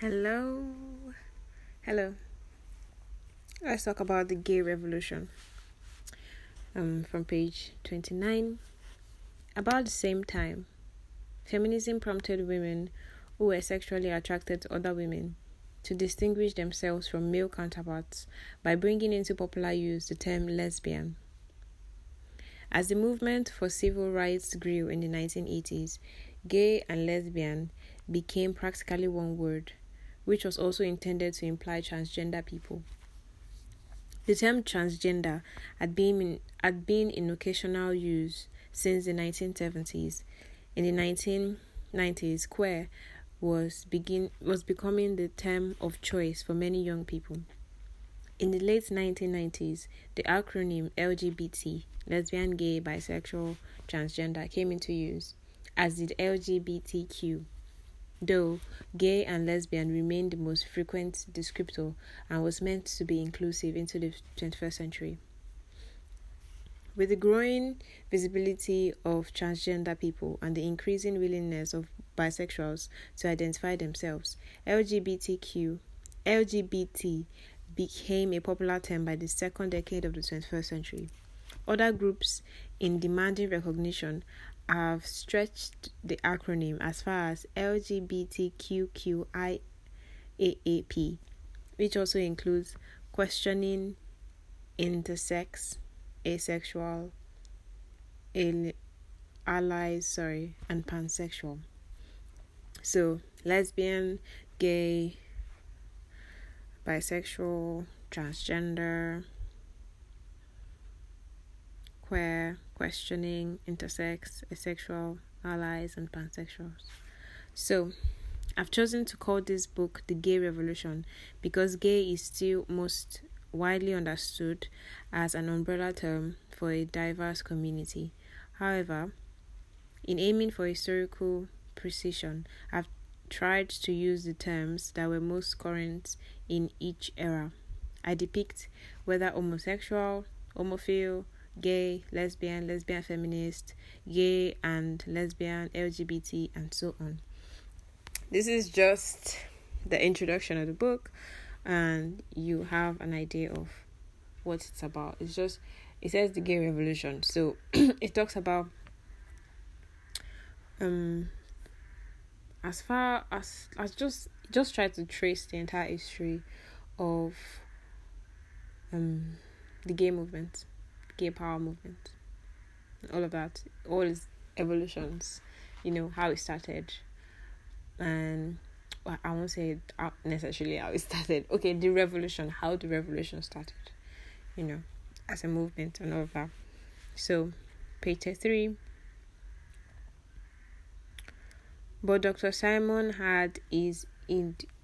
Hello. Hello. Let's talk about the gay revolution. Um, from page 29. About the same time, feminism prompted women who were sexually attracted to other women to distinguish themselves from male counterparts by bringing into popular use the term lesbian. As the movement for civil rights grew in the 1980s, gay and lesbian became practically one word which was also intended to imply transgender people. The term transgender had been in, had been in occasional use since the 1970s. In the 1990s, queer was begin was becoming the term of choice for many young people. In the late 1990s, the acronym LGBT, lesbian, gay, bisexual, transgender, came into use, as did LGBTQ, though gay and lesbian remained the most frequent descriptor and was meant to be inclusive into the 21st century. With the growing visibility of transgender people and the increasing willingness of bisexuals to identify themselves, LGBTQ LGBT became a popular term by the second decade of the 21st century. Other groups in demanding recognition have stretched the acronym as far as LGBTQQIAAP, which also includes questioning intersex, asexual, allies, sorry, and pansexual. So, lesbian, gay, bisexual, transgender, queer, questioning, intersex, asexual, allies, and pansexuals. So, I've chosen to call this book The Gay Revolution because gay is still most widely understood as an umbrella term for a diverse community. However, in aiming for historical precision, I've tried to use the terms that were most current in each era. I depict whether homosexual, homophile, gay, lesbian, lesbian feminist, gay and lesbian, LGBT, and so on. This is just the introduction of the book, and you have an idea of what it's about. It's just, it says the gay revolution, so it talks about um as far as as just just try to trace the entire history of um the gay movement gay power movement, all of that, all its evolutions, you know, how it started. And well, I won't say necessarily how it started. Okay, the revolution, how the revolution started, you know, as a movement and all of that. So, page three. But Dr. Simon had his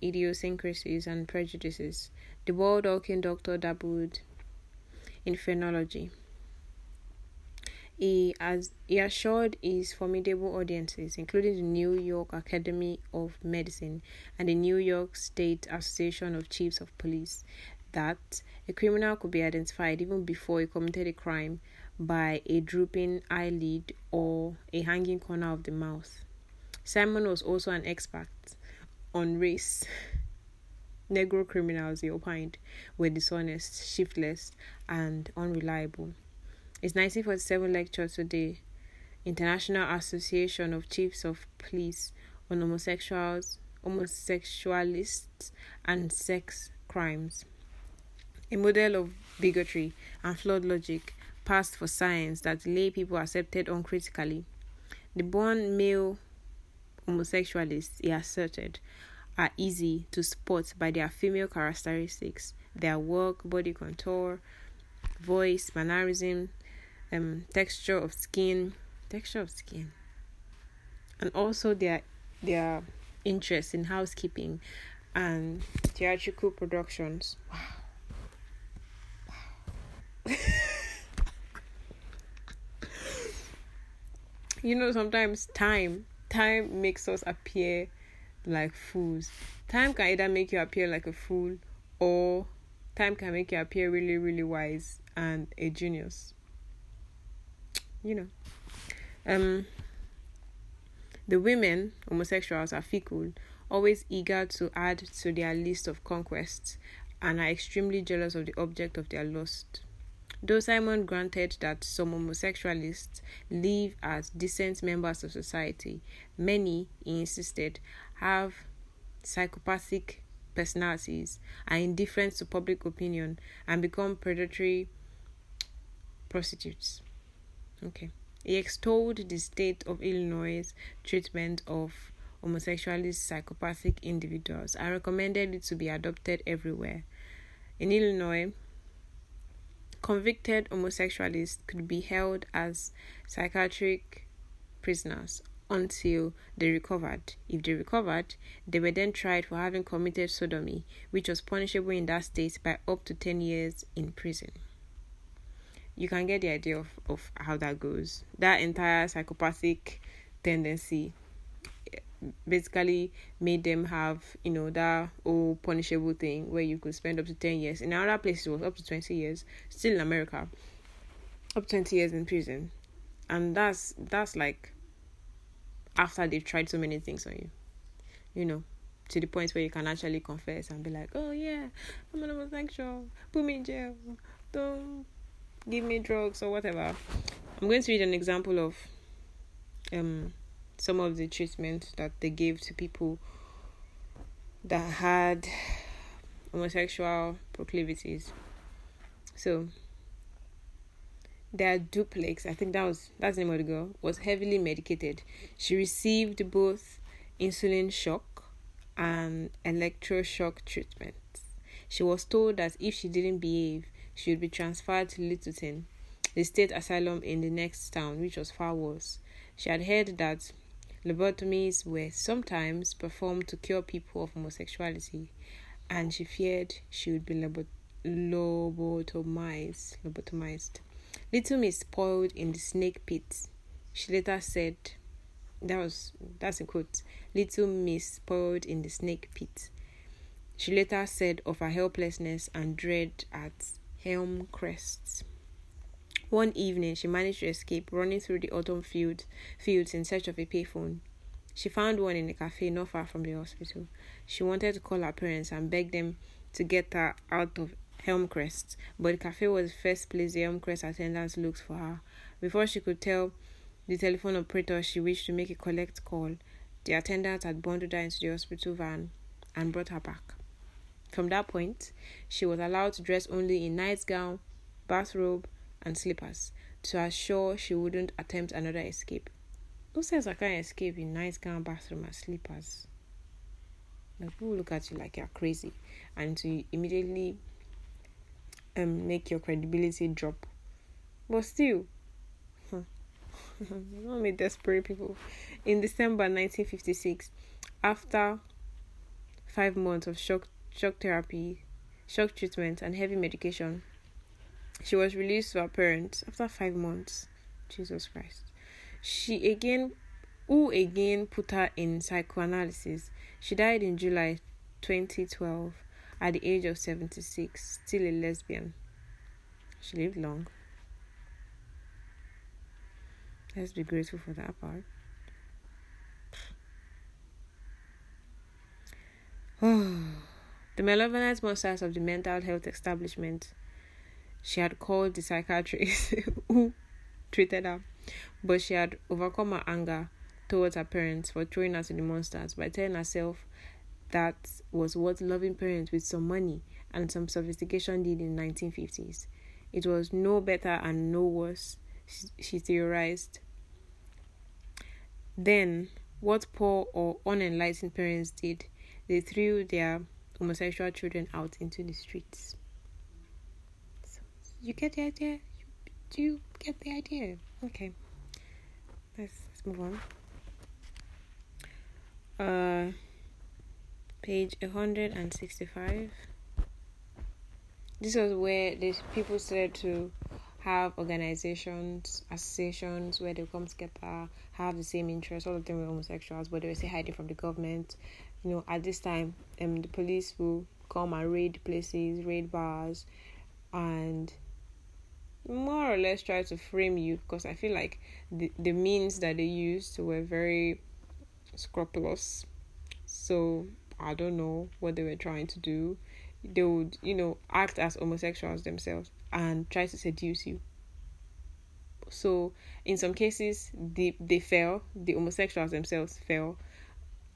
idiosyncrasies and prejudices. The world walking doctor dabbled in phrenology. He has he assured his formidable audiences, including the New York Academy of Medicine and the New York State Association of Chiefs of Police, that a criminal could be identified even before he committed a crime by a drooping eyelid or a hanging corner of the mouth. Simon was also an expert on race. Negro criminals, he opined, were dishonest, shiftless, and unreliable. His 1947 lecture to the International Association of Chiefs of Police on homosexuals, homosexualists, and sex crimes. A model of bigotry and flawed logic passed for science that lay people accepted uncritically. The born male homosexualists, he asserted, are easy to spot by their female characteristics, their walk, body contour, voice, mannerism, um, texture of skin, texture of skin, and also their their interest in housekeeping and theatrical productions. Wow. wow. you know, sometimes time time makes us appear like fools. Time can either make you appear like a fool or time can make you appear really, really wise and a genius you know. Um, The women, homosexuals, are fickle, always eager to add to their list of conquests, and are extremely jealous of the object of their lust. Though Simon granted that some homosexualists live as decent members of society, many, he insisted, have psychopathic personalities, are indifferent to public opinion, and become predatory prostitutes. Okay. He extolled the state of Illinois' treatment of homosexualist psychopathic individuals and recommended it to be adopted everywhere. In Illinois, convicted homosexualists could be held as psychiatric prisoners until they recovered. If they recovered, they were then tried for having committed sodomy, which was punishable in that state by up to 10 years in prison. You can get the idea of, of how that goes. That entire psychopathic tendency basically made them have you know that old punishable thing where you could spend up to 10 years. In other places it was up to 20 years. Still in america up to 20 years in prison. And that's that's like after they've tried so many things on you. You know to the point where you can actually confess and be like oh yeah i'm an homosexual. Put me in jail. Don't give me drugs or whatever i'm going to read an example of um some of the treatment that they gave to people that had homosexual proclivities. So their duplex, I think that was that's the name of the girl, was heavily medicated. She received both insulin shock and electroshock treatment. She was told that if she didn't behave, she would be transferred to Littleton, the state asylum in the next town, which was far worse. She had heard that Lobotomies were sometimes performed to cure people of homosexuality, and she feared she would be lobotomized. Lobotomized. Little Miss spoiled in the snake pit. She later said, "That was that's a quote. Little Miss spoiled in the snake pit." She later said of her helplessness and dread at Helm Crests. One evening, she managed to escape, running through the autumn field, fields in search of a payphone. She found one in a cafe not far from the hospital. She wanted to call her parents and beg them to get her out of Helmcrest, but the cafe was the first place the Helmcrest attendants looked for her. Before she could tell the telephone operator she wished to make a collect call, the attendant had bundled her into the hospital van and brought her back. From that point, she was allowed to dress only in nightgown, bathrobe, and slippers to assure she wouldn't attempt another escape. Who says I can't escape in nightgown, gown, bathroom, and slippers? Like people look at you like you're crazy, and to immediately um make your credibility drop. But still, huh. not me desperate people. In December 1956, after five months of shock shock therapy, shock treatment, and heavy medication, she was released to her parents after five months. Jesus Christ. She again, who again put her in psychoanalysis. She died in July 2012 at the age of 76, still a lesbian. She lived long. Let's be grateful for that part. the malevolent monsters of the mental health establishment she had called the psychiatrist who treated her, but she had overcome her anger towards her parents for throwing her to the monsters by telling herself that was what loving parents with some money and some sophistication did in the 1950s. It was no better and no worse, she theorized. Then, what poor or unenlightened parents did, they threw their homosexual children out into the streets. You get the idea? You, Do you get the idea? Okay. Let's, let's move on. Uh, page 165. This was where these people said to have organizations, associations where they come together, have the same interests. All of them were homosexuals, but they were still hiding from the government. You know, at this time, um, the police will come and raid places, raid bars, and more or less try to frame you because I feel like the, the means that they used were very scrupulous. So I don't know what they were trying to do. They would, you know, act as homosexuals themselves and try to seduce you. So in some cases they they fell, the homosexuals themselves fell,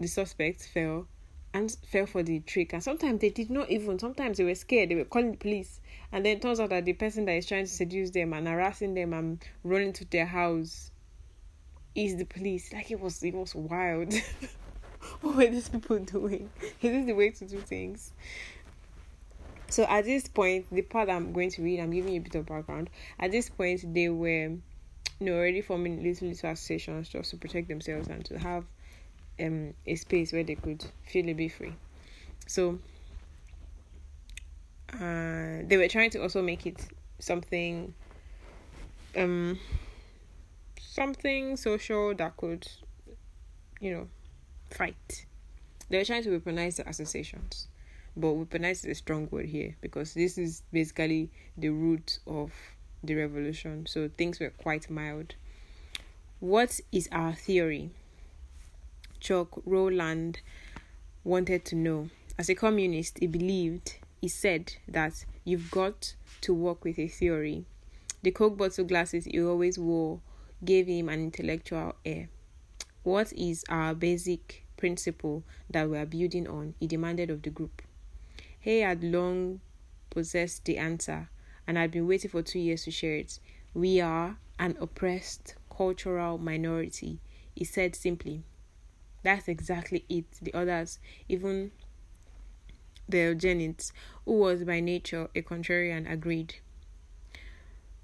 the suspects fell, and fell for the trick. And sometimes they did not even sometimes they were scared, they were calling the police. And then it turns out that the person that is trying to seduce them and harassing them and running to their house is the police. Like it was it was wild. what were these people doing? Is this the way to do things? So at this point, the part I'm going to read, I'm giving you a bit of background. At this point, they were, you know, already forming little little associations just to protect themselves and to have um a space where they could feel a bit free. So uh, they were trying to also make it something um something social that could you know fight. They were trying to weaponize the associations but weaponize is a strong word here because this is basically the root of the revolution. So things were quite mild. What is our theory chuck rowland wanted to know as a communist he believed he said that you've got to work with a theory. The Coke bottle glasses he always wore gave him an intellectual air. What is our basic principle that we are building on? He demanded of the group. Hay had long possessed the answer and had been waiting for two years to share it. We are an oppressed cultural minority, he said simply. That's exactly it. The others, even the Eugenics, who was by nature a contrarian, agreed.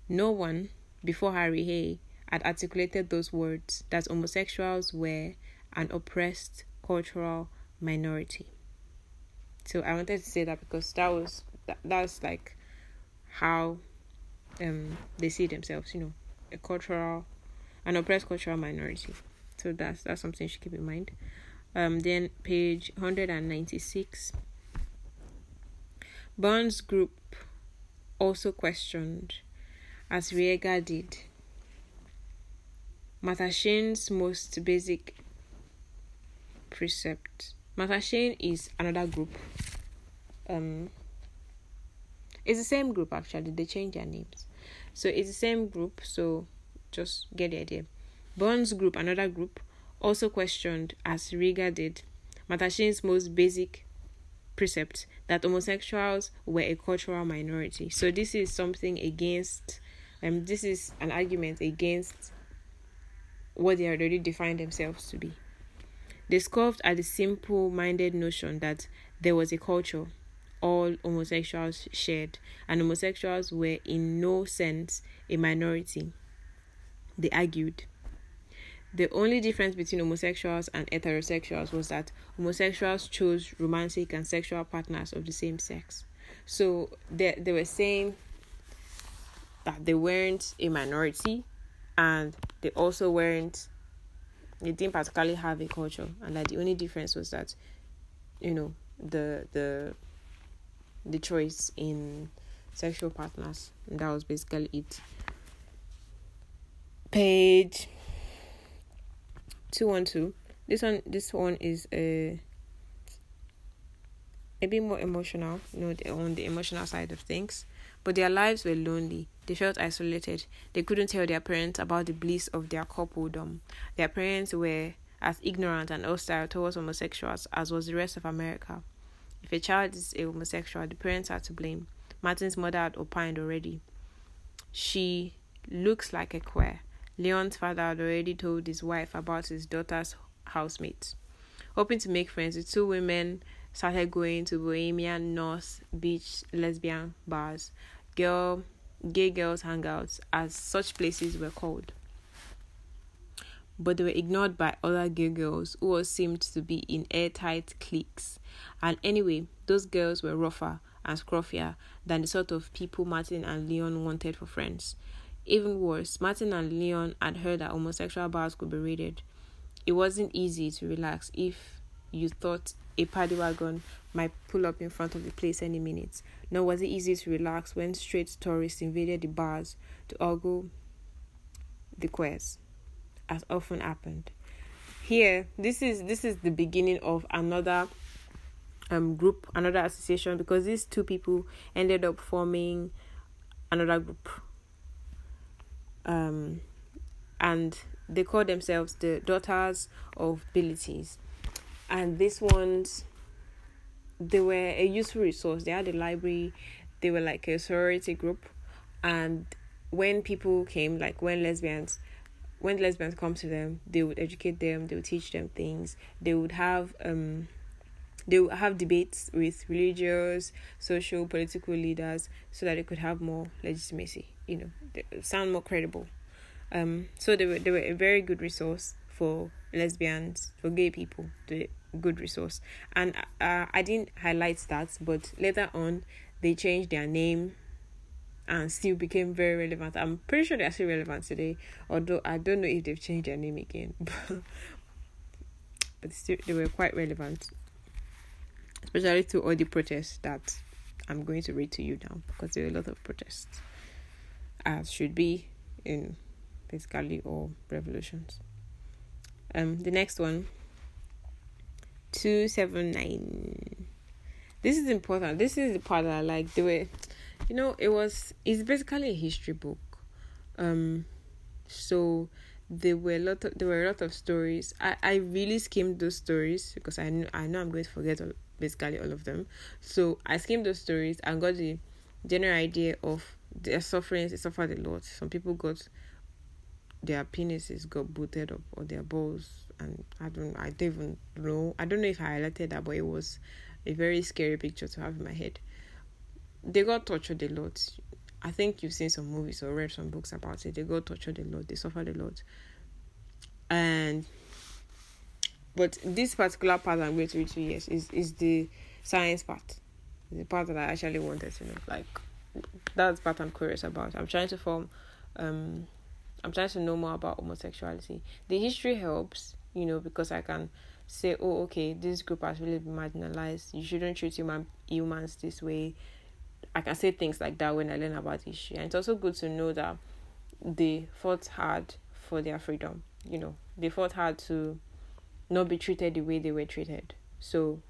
No one, before Harry Hay, had articulated those words that homosexuals were an oppressed cultural minority. So I wanted to say that because that was that, that's like how um they see themselves, you know, a cultural an oppressed cultural minority. So that's that's something you should keep in mind. Um then page 196 Burns' group also questioned, as Rieger did, Mattachine's most basic precept. Mattachine is another group. Um, it's the same group actually. They change their names, so it's the same group. So just get the idea. Burns' group, another group, also questioned, as Rieger did, Mattachine's most basic precept that homosexuals were a cultural minority. So this is something against um this is an argument against what they already defined themselves to be. They scoffed at the simple minded notion that there was a culture all homosexuals shared, and homosexuals were in no sense a minority. They argued the only difference between homosexuals and heterosexuals was that homosexuals chose romantic and sexual partners of the same sex. So they they were saying that they weren't a minority and they also weren't they didn't particularly have a culture. And that the only difference was that you know the the the choice in sexual partners. And that was basically it. Page 212 this one this one is a a bit more emotional you know on the emotional side of things. But their lives were lonely. They felt isolated. They couldn't tell their parents about the bliss of their coupledom their parents were as ignorant and hostile towards homosexuals as was the rest of america. If a child is a homosexual the parents are to blame. Martin's mother had opined already. She looks like a queer Lyon's father had already told his wife about his daughter's housemates. Hoping to make friends, the two women started going to Bohemian North Beach lesbian bars, girl, gay girls' hangouts, as such places were called. But they were ignored by other gay girls who all seemed to be in airtight cliques. And anyway, those girls were rougher and scruffier than the sort of people Martin and Leon wanted for friends. Even worse, Martin and Lyon had heard that homosexual bars could be raided. It wasn't easy to relax if you thought a paddy wagon might pull up in front of the place any minute. Nor was it easy to relax when straight tourists invaded the bars to ogle the queers, as often happened. here this is this is the beginning of another um group another association because these two people ended up forming another group um and they call themselves the daughters of Bilitis. And these ones they were a useful resource. They had a library. They were like a sorority group. And when people came like when lesbians when lesbians come to them they would educate them. They would teach them things. They would have um they would have debates with religious social political leaders so that they could have more legitimacy you know sound more credible um so they were they were a very good resource for lesbians for gay people the good resource and uh, i didn't highlight that but later on they changed their name and still became very relevant. I'm pretty sure they're still relevant today, although I don't know if they've changed their name again. but still, they were quite relevant, especially to all the protests that I'm going to read to you now because there are a lot of protests, as should be in basically all revolutions. Um, the next one, two seven nine. This is important. This is the part that I like. The way you know it was it's basically a history book um so there were a lot of there were a lot of stories i i really skimmed those stories because i i know i'm going to forget all, basically all of them so i skimmed those stories and got the general idea of their sufferings they suffered a lot some people got their penises got booted up or their balls and i don't i don't even know i don't know if i highlighted that but it was a very scary picture to have in my head they got tortured a lot. I think you've seen some movies or read some books about it. They got tortured a lot. They suffered a lot. And but this particular part I'm going to read to you yes is is the science part. The part that I actually wanted to know. Like that's part I'm curious about. I'm trying to form um I'm trying to know more about homosexuality. The history helps, you know, because I can say, oh, okay, this group has really been marginalized. You shouldn't treat human humans this way. I can say things like that when I learn about history. And it's also good to know that they fought hard for their freedom. You know, they fought hard to not be treated the way they were treated. So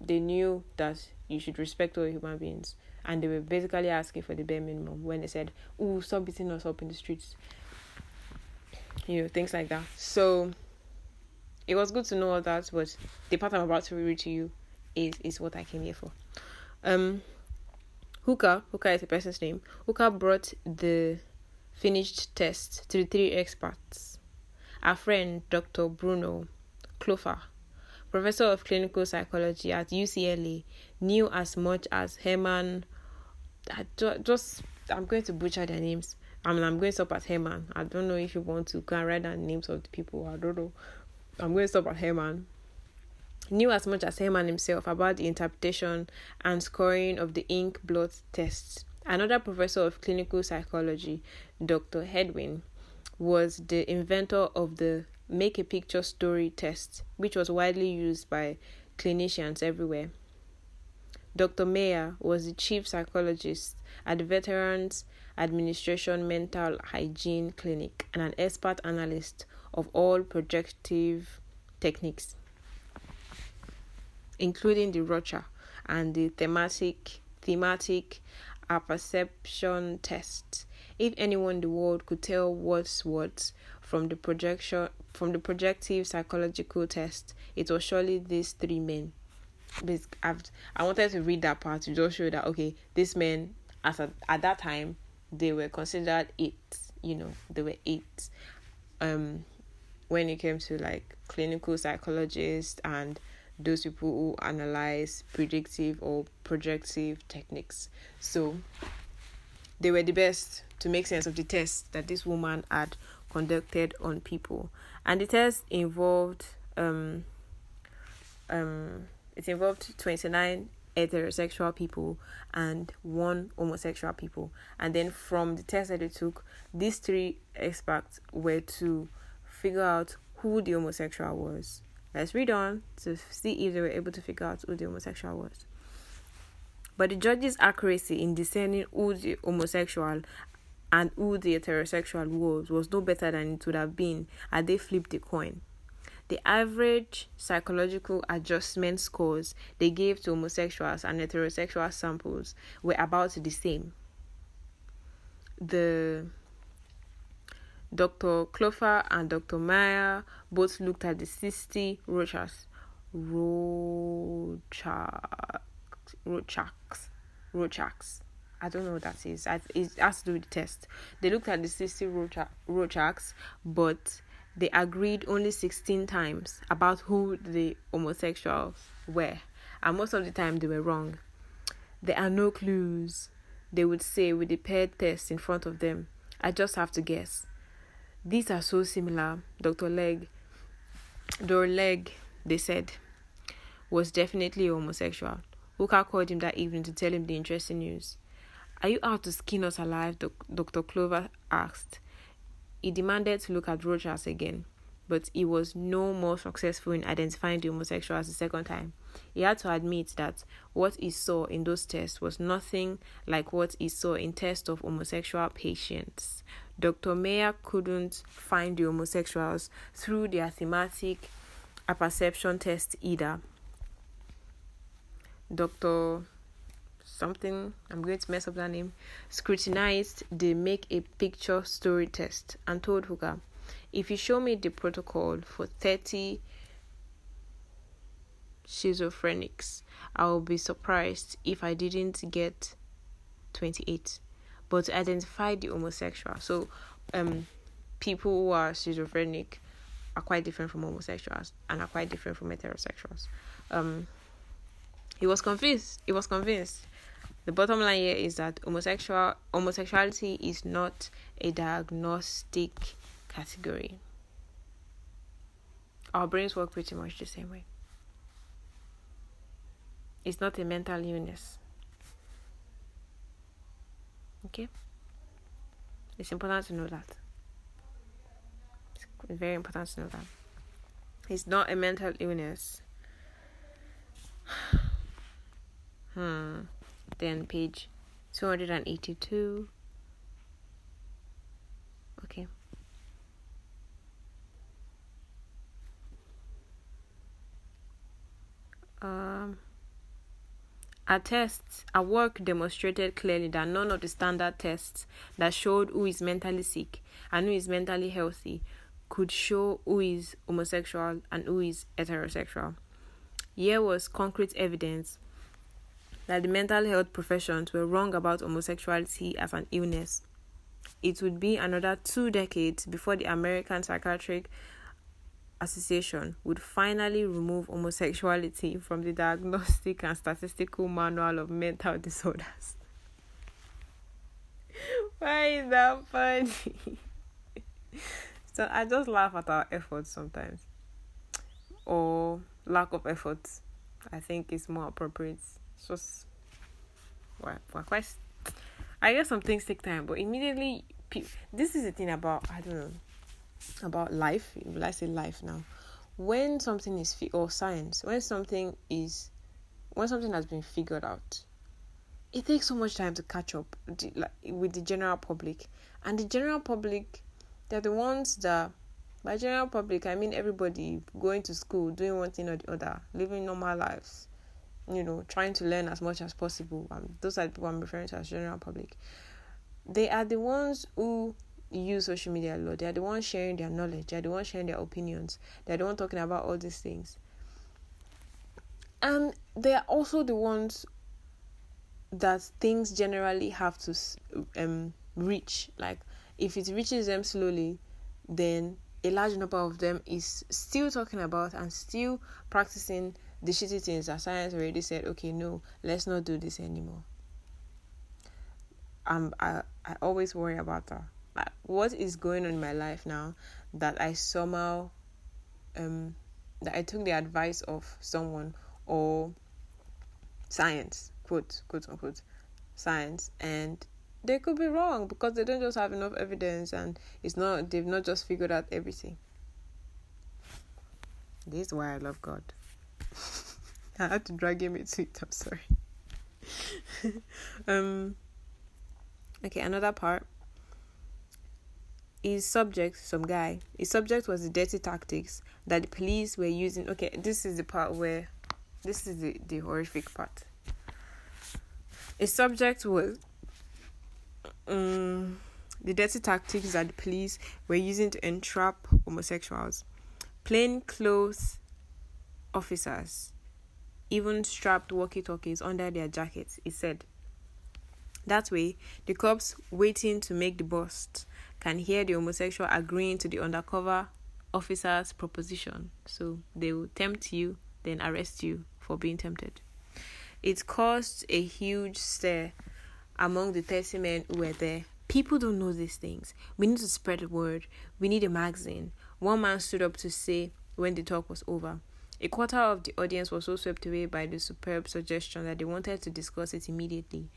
they knew that you should respect all human beings. And they were basically asking for the bare minimum when they said, Oh, stop beating us up in the streets. You know, things like that. So it was good to know all that, but the part I'm about to read to you is is what I came here for. Um, Hooker, is the person's name. Hooker brought the finished test to the three experts. Our friend, Dr. Bruno Klopfer, professor of clinical psychology at UCLA, knew as much as Herman. I just, I'm going to butcher their names. I mean, I'm going to stop at Herman. I don't know if you want to can write down names of the people. I don't know. I'm going to stop at Herman knew as much as Herman himself about the interpretation and scoring of the ink blot tests. Another professor of clinical psychology, Dr. Hedwin, was the inventor of the make a picture story test, which was widely used by clinicians everywhere. Dr. Meyer was the chief psychologist at the Veterans Administration Mental Hygiene Clinic and an expert analyst of all projective techniques including the Rorschach and the thematic thematic apperception test. If anyone in the world could tell what's what from the projection from the projective psychological test, it was surely these three men. I've, I wanted to read that part to just show that okay, these men as a, at that time they were considered it. You know, they were it. Um, when it came to like clinical psychologists and those people who analyze predictive or projective techniques. So they were the best to make sense of the test that this woman had conducted on people. And the test involved um um it involved 29 heterosexual people and one homosexual people. And then from the test that they took, these three experts were to figure out who the homosexual was Let's read on to see if they were able to figure out who the homosexual was. But the judge's accuracy in discerning who the homosexual and who the heterosexual was was no better than it would have been had they flipped the coin. The average psychological adjustment scores they gave to homosexuals and heterosexual samples were about the same. The Dr. Klopfer and Dr. Meyer both looked at the 60 Rorschachs. Rorschachs. Rorschachs. Rorschachs. I don't know what that is. I, It has to do with the test. They looked at the 60 Rorschachs, but they agreed only 16 times about who the homosexuals were. And most of the time they were wrong. There are no clues, they would say with the paired test in front of them. I just have to guess. These are so similar. Dr. Legg, Dr. Legg, they said, was definitely homosexual. Hooker called him that evening to tell him the interesting news. Are you out to skin us alive? Dr. Klopfer asked. He demanded to look at Rogers again, but he was no more successful in identifying the homosexual as the second time. He had to admit that what he saw in those tests was nothing like what he saw in tests of homosexual patients. Dr. Meyer couldn't find the homosexuals through their thematic apperception test either. Dr something, I'm going to mess up that name, scrutinized the make a picture story test and told Hooker, if you show me the protocol for 30 schizophrenics, I will be surprised if I didn't get 28. But identify the homosexual, so um, people who are schizophrenic are quite different from homosexuals and are quite different from heterosexuals. Um, he was convinced. He was convinced the bottom line here is that homosexual homosexuality is not a diagnostic category. Our brains work pretty much the same way. It's not a mental illness. Okay? It's important to know that. It's very important to know that. It's not a mental illness. hmm then page 282 okay um our tests, our work demonstrated clearly that none of the standard tests that showed who is mentally sick and who is mentally healthy could show who is homosexual and who is heterosexual. Here was concrete evidence that the mental health professions were wrong about homosexuality as an illness. It would be another two decades before the American Psychiatric Association would finally remove homosexuality from the Diagnostic and Statistical Manual of Mental Disorders. Why is that funny? so I just laugh at our efforts sometimes, or lack of efforts. I think is more appropriate so well, well quite I guess some things take time, but immediately this is the thing about I don't know about life. I say life now? When something is fi- or science, when something is when something has been figured out, it takes so much time to catch up with the general public, and the general public, they're the ones that by general public I mean everybody going to school, doing one thing or the other, living normal lives you know, trying to learn as much as possible. Um, those are the people I'm referring to as general public. They are the ones who use social media a lot. They are the ones sharing their knowledge. They are the ones sharing their opinions. They are the ones talking about all these things. And they are also the ones that things generally have to um reach. Like if it reaches them slowly, then a large number of them is still talking about and still practicing the shitty things that science already said, okay, no, let's not do this anymore. Um, I, I always worry about that. What is going on in my life now that I somehow, um, that I took the advice of someone or science, quote, quote unquote, science, and they could be wrong because they don't just have enough evidence and it's not, they've not just figured out everything. This is why I love God. I had to drag him into it. I'm sorry. um. Okay, another part. his subject, some guy, his subject was the dirty tactics that the police were using. Okay, this is the part where, this is the, the horrific part. His subject was um, the dirty tactics that the police were using to entrap homosexuals. Plain clothes officers even strapped walkie talkies under their jackets, he said. That way, the cops waiting to make the bust can hear the homosexual agreeing to the undercover officer's proposition. So they will tempt you, then arrest you for being tempted. It caused a huge stir among the 30 men who were there. People don't know these things. We need to spread the word. We need a magazine. One man stood up to say when the talk was over. A quarter of the audience was so swept away by the superb suggestion that they wanted to discuss it immediately.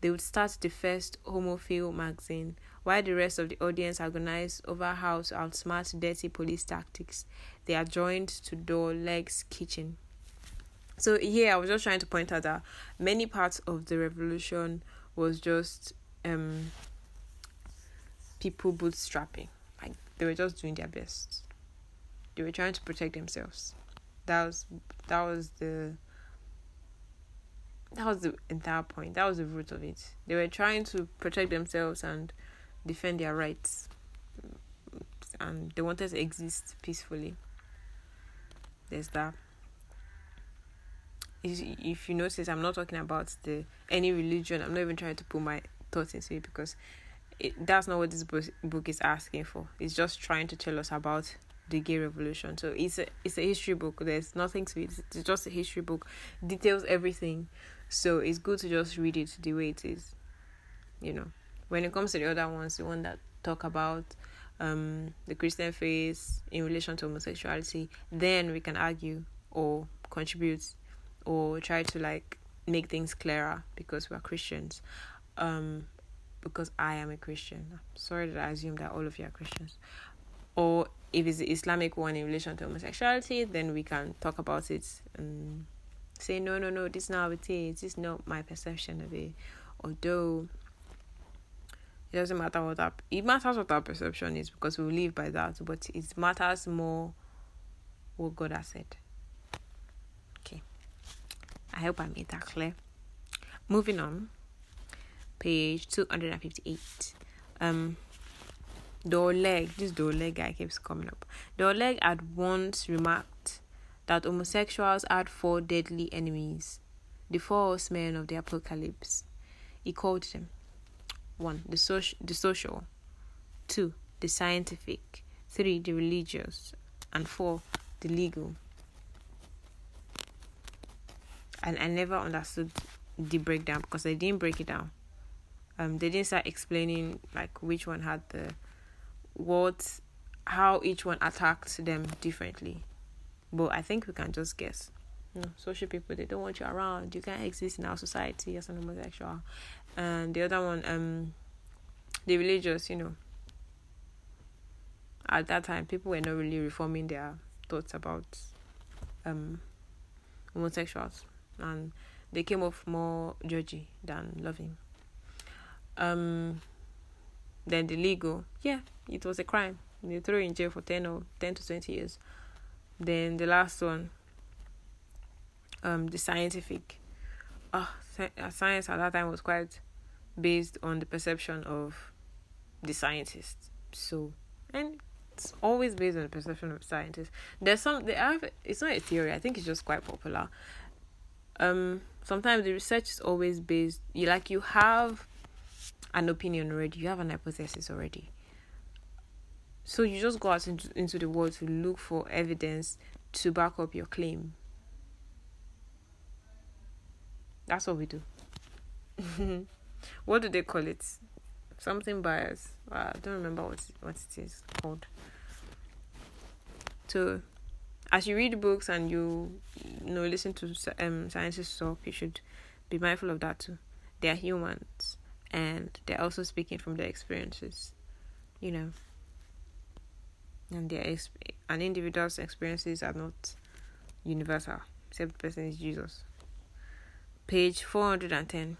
They would start the first homophile magazine, while the rest of the audience agonized over how to outsmart dirty police tactics. They adjourned to Dorr Legg's kitchen. So here I was just trying to point out that many parts of the revolution was just um people bootstrapping. Like they were just doing their best. They were trying to protect themselves. That was that was the that was the entire point. That was the root of it. They were trying to protect themselves and defend their rights, and they wanted to exist peacefully. There's that. If you notice, I'm not talking about the any religion. I'm not even trying to put my thoughts into it because it, that's not what this book, book is asking for. It's just trying to tell us about the gay revolution. So it's a it's a history book. There's nothing to it. It's just a history book. Details everything. So it's good to just read it the way it is. You know. When it comes to the other ones, the one that talk about um the Christian faith in relation to homosexuality, then we can argue or contribute or try to like make things clearer because we're Christians. Um because I am a Christian. I'm sorry that I assume that all of you are Christians. Or if it's the Islamic one in relation to homosexuality, then we can talk about it and say, no, no, no, this is not how it is. This is not my perception of it. Although it doesn't matter what our it matters what our perception is because we live by that, but it matters more what God has said. Okay. I hope I made that clear. Moving on. Page two hundred and fifty eight. Um Dorr Legg, this Dorr Legg guy keeps coming up. Dorr Legg had once remarked that homosexuals had four deadly enemies, the four horsemen of the apocalypse. He called them one, the the social, two, the scientific, three, the religious, and four, the legal. And I never understood the breakdown because they didn't break it down. Um, they didn't start explaining like which one had the what how each one attacked them differently. But I think we can just guess. You know, social people they don't want you around. You can't exist in our society as an homosexual. And the other one, um the religious, you know. At that time people were not really reforming their thoughts about um homosexuals and they came off more judgy than loving. Um then the legal, yeah, it was a crime. They threw in jail for 10 or 10 to 20 years. Then the last one, um, the scientific. Uh, science at that time was quite based on the perception of the scientists. So, and it's always based on the perception of scientists. There's some they have. It's not a theory. I think it's just quite popular. Um, sometimes the research is always based. You like you have an opinion already, you have an hypothesis already. So you just go out into, into the world to look for evidence to back up your claim. That's what we do. what do they call it? Something bias. I don't remember what what it is called. So, as you read books and you, you know listen to um scientists talk, you should be mindful of that too. They are humans and they're also speaking from their experiences, you know. And their exp- an individual's experiences are not universal, except person is Jesus. Page 410.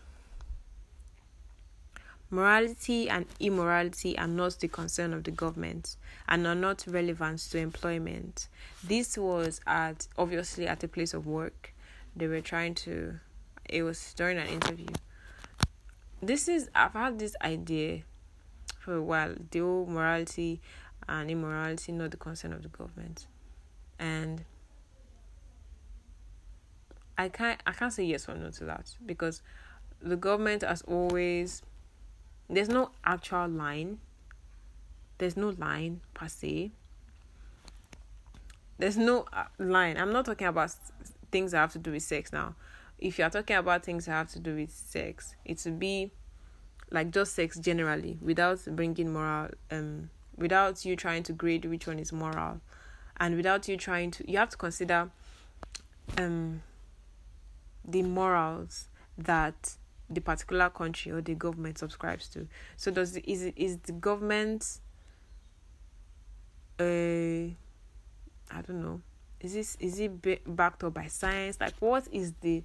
Morality and immorality are not the concern of the government and are not relevant to employment. This was at obviously at a place of work. They were trying to it was during an interview. This is I've had this idea for a while. The whole morality and immorality not the concern of the government. And I can't I can't say yes or no to that because the government has always there's no actual line. There's no line per se. There's no uh, line. I'm not talking about things that have to do with sex now. If you are talking about things that have to do with sex, it would be like just sex generally without bringing moral um without you trying to grade which one is moral and without you trying to you have to consider um the morals that the particular country or the government subscribes to. So does the, is is the government uh I don't know. Is this is it backed up by science? Like what is the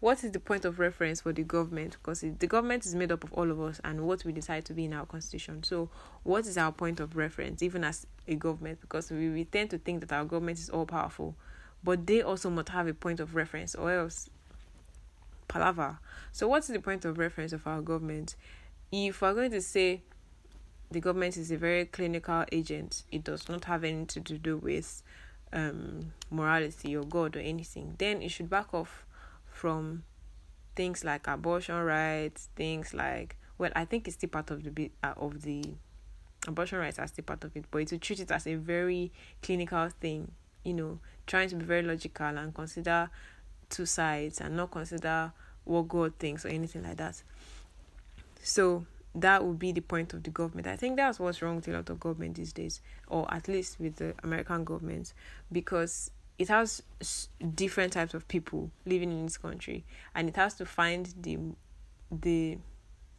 what is the point of reference for the government? Because the government is made up of all of us and what we decide to be in our constitution. So, what is our point of reference, even as a government? Because we, we tend to think that our government is all powerful, but they also must have a point of reference, or else palaver. So, what's the point of reference of our government? If we're going to say the government is a very clinical agent, it does not have anything to do with um, morality or God or anything, then it should back off from things like abortion rights, things like well, I think it's still part of the bit uh, of the abortion rights are still part of it, but to treat it as a very clinical thing, you know, trying to be very logical and consider two sides and not consider what God thinks or anything like that. So that would be the point of the government. I think that's what's wrong with a lot of government these days, or at least with the American government, because it has different types of people living in this country, and it has to find the the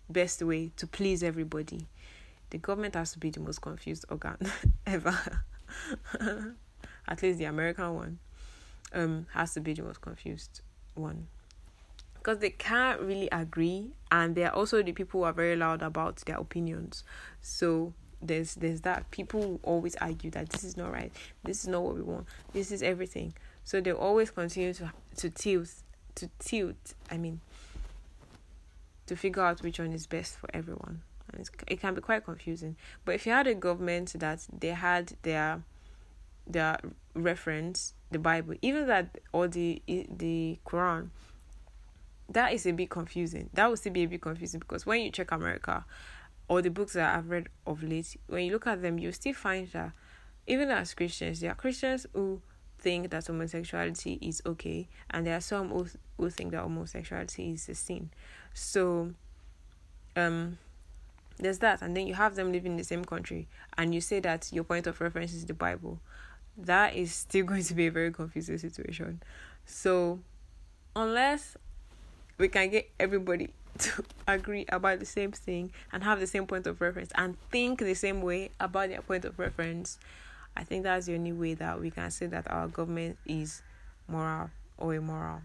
best way to please everybody. The government has to be the most confused organ ever. at least the American one um has to be the most confused one because they can't really agree and they're also the people who are very loud about their opinions. So there's there's that. People always argue that this is not right. This is not what we want. This is everything. So they always continue to to tilt to tilt i mean to figure out which one is best for everyone. And it can be quite confusing. But if you had a government that they had their their reference the bible even that or the the quran that is a bit confusing. That would still be a bit confusing because when you check America or the books that I've read of late, when you look at them, you still find that even as Christians, there are Christians who think that homosexuality is okay, and there are some who, who think that homosexuality is a sin. So, um, there's that, and then you have them living in the same country, and you say that your point of reference is the Bible. That is still going to be a very confusing situation. So, unless we can get everybody to agree about the same thing and have the same point of reference and think the same way about their point of reference, I think that's the only way that we can say that our government is moral or immoral.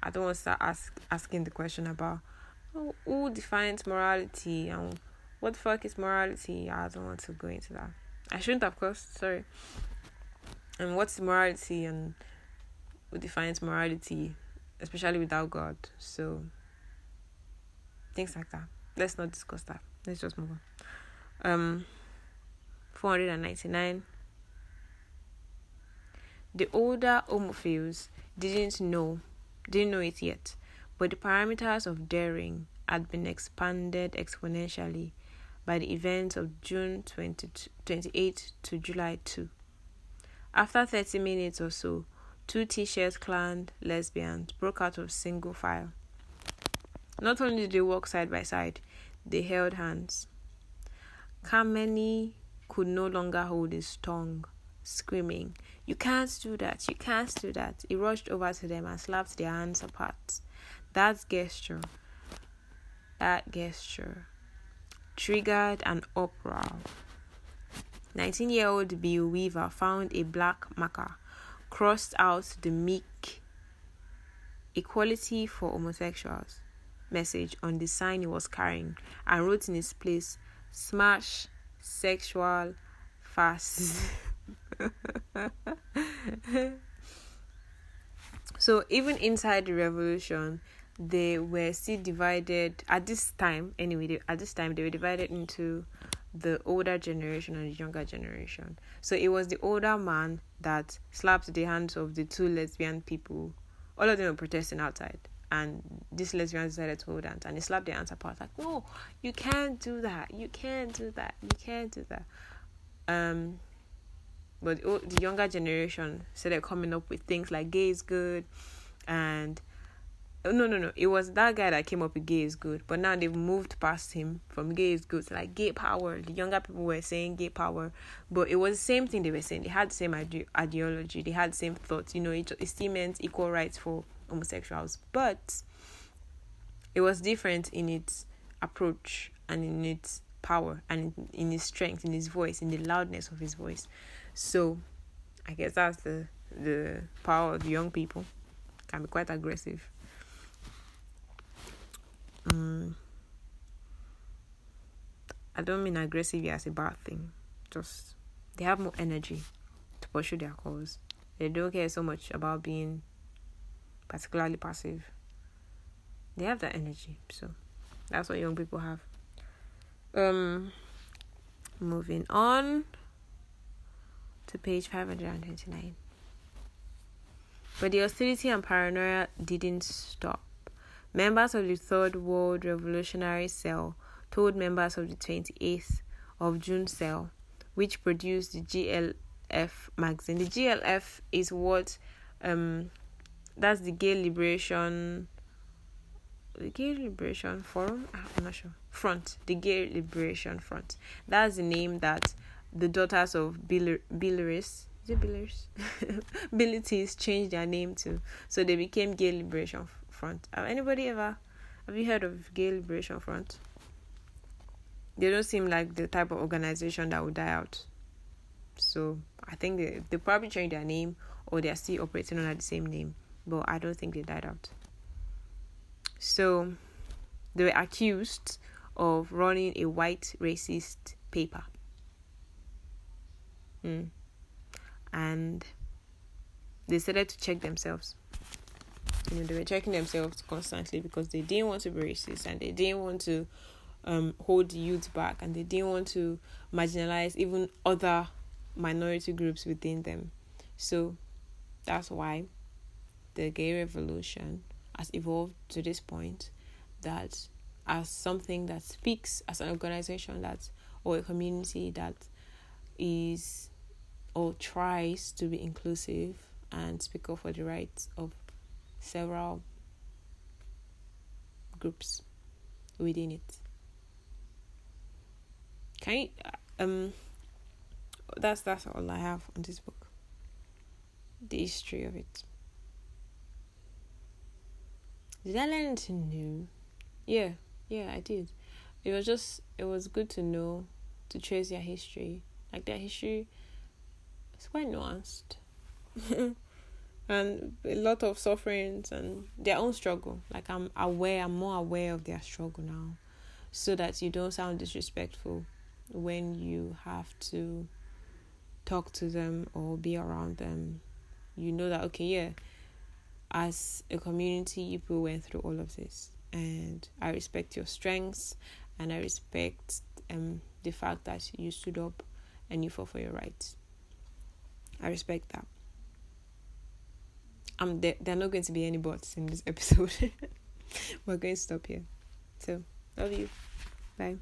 I don't want to start ask, asking the question about oh, who defines morality and what the fuck is morality. I don't want to go into that. I shouldn't, of course. Sorry. And what's morality and who defines morality? Especially without God. So things like that. Let's not discuss that. Let's just move on. Um, four hundred and ninety nine. The older homophiles didn't know, didn't know it yet, but the parameters of daring had been expanded exponentially by the events of June 20, 28 to July 2. After 30 minutes or so, two t-shirt clad lesbians broke out of single file. Not only did they walk side by side, they held hands. Kameny could no longer hold his tongue, screaming, You can't do that, you can't do that. He rushed over to them and slapped their hands apart. That gesture, that gesture, triggered an uproar. 19 year old Bill Weaver found a black marker crossed out the meek equality for homosexuals. message on the sign he was carrying and wrote in his place, Smash sexual fast. so even inside the revolution, they were still divided at this time anyway they, at this time they were divided into the older generation and the younger generation. So it was the older man that slapped the hands of the two lesbian people. All of them were protesting outside. And this lesbian decided to hold hands and he slapped their hands apart. Like no you can't do that. You can't do that. You can't do that. Um but the younger generation started coming up with things like gay is good and no no no. It was that guy that came up with gay is good but now they've moved past him from gay is good to like gay power. The younger people were saying gay power but it was the same thing they were saying. They had the same ide- ideology. They had the same thoughts. You know it, it still meant equal rights for homosexuals but it was different in its approach and in its power and in, in strength in his voice in the loudness of his voice. So i guess that's the the power of young people. Can be quite aggressive um, I don't mean aggressive as a bad thing. Just they have more energy to pursue their cause. They don't care so much about being particularly passive. They have that energy, so that's what young people have. Um, moving on to page five hundred and twenty-nine. But the hostility and paranoia didn't stop. Members of the Third World Revolutionary Cell told members of the 28th of June Cell, which produced the GLF magazine. The GLF is what um that's the Gay Liberation the Gay Liberation Forum? Ah, I'm not sure. Front. The Gay Liberation Front. That's the name that the daughters of Bill- Belarus is it? Bilitis changed their name to. So they became Gay Liberation Front. Have anybody ever have you heard of Gay Liberation Front? They don't seem like the type of organization that would die out. So I think they they probably changed their name or they are still operating under the same name, but I don't think they died out. So they were accused of running a white racist paper. Mm. And they started to check themselves you know they were checking themselves constantly because they didn't want to be racist and they didn't want to um, hold youth back and they didn't want to marginalize even other minority groups within them. So that's why the gay revolution has evolved to this point that as something that speaks as an organization that or a community that is or tries to be inclusive and speak up for the rights of several groups within it. Can you, um that's that's all I have on this book. The history of it. Did I learn anything new? Yeah, yeah, I did. It was just it was good to know to trace their history. Like their history it's quite nuanced. and a lot of sufferings and their own struggle. Like I'm aware, I'm more aware of their struggle now, so that you don't sound disrespectful when you have to talk to them or be around them. You know that okay, yeah, as a community, you went through all of this, and I respect your strengths, and I respect um the fact that you stood up and you fought for your rights. I respect that um, there, there are not going to be any bots in this episode. We're going to stop here. So, love you. Bye.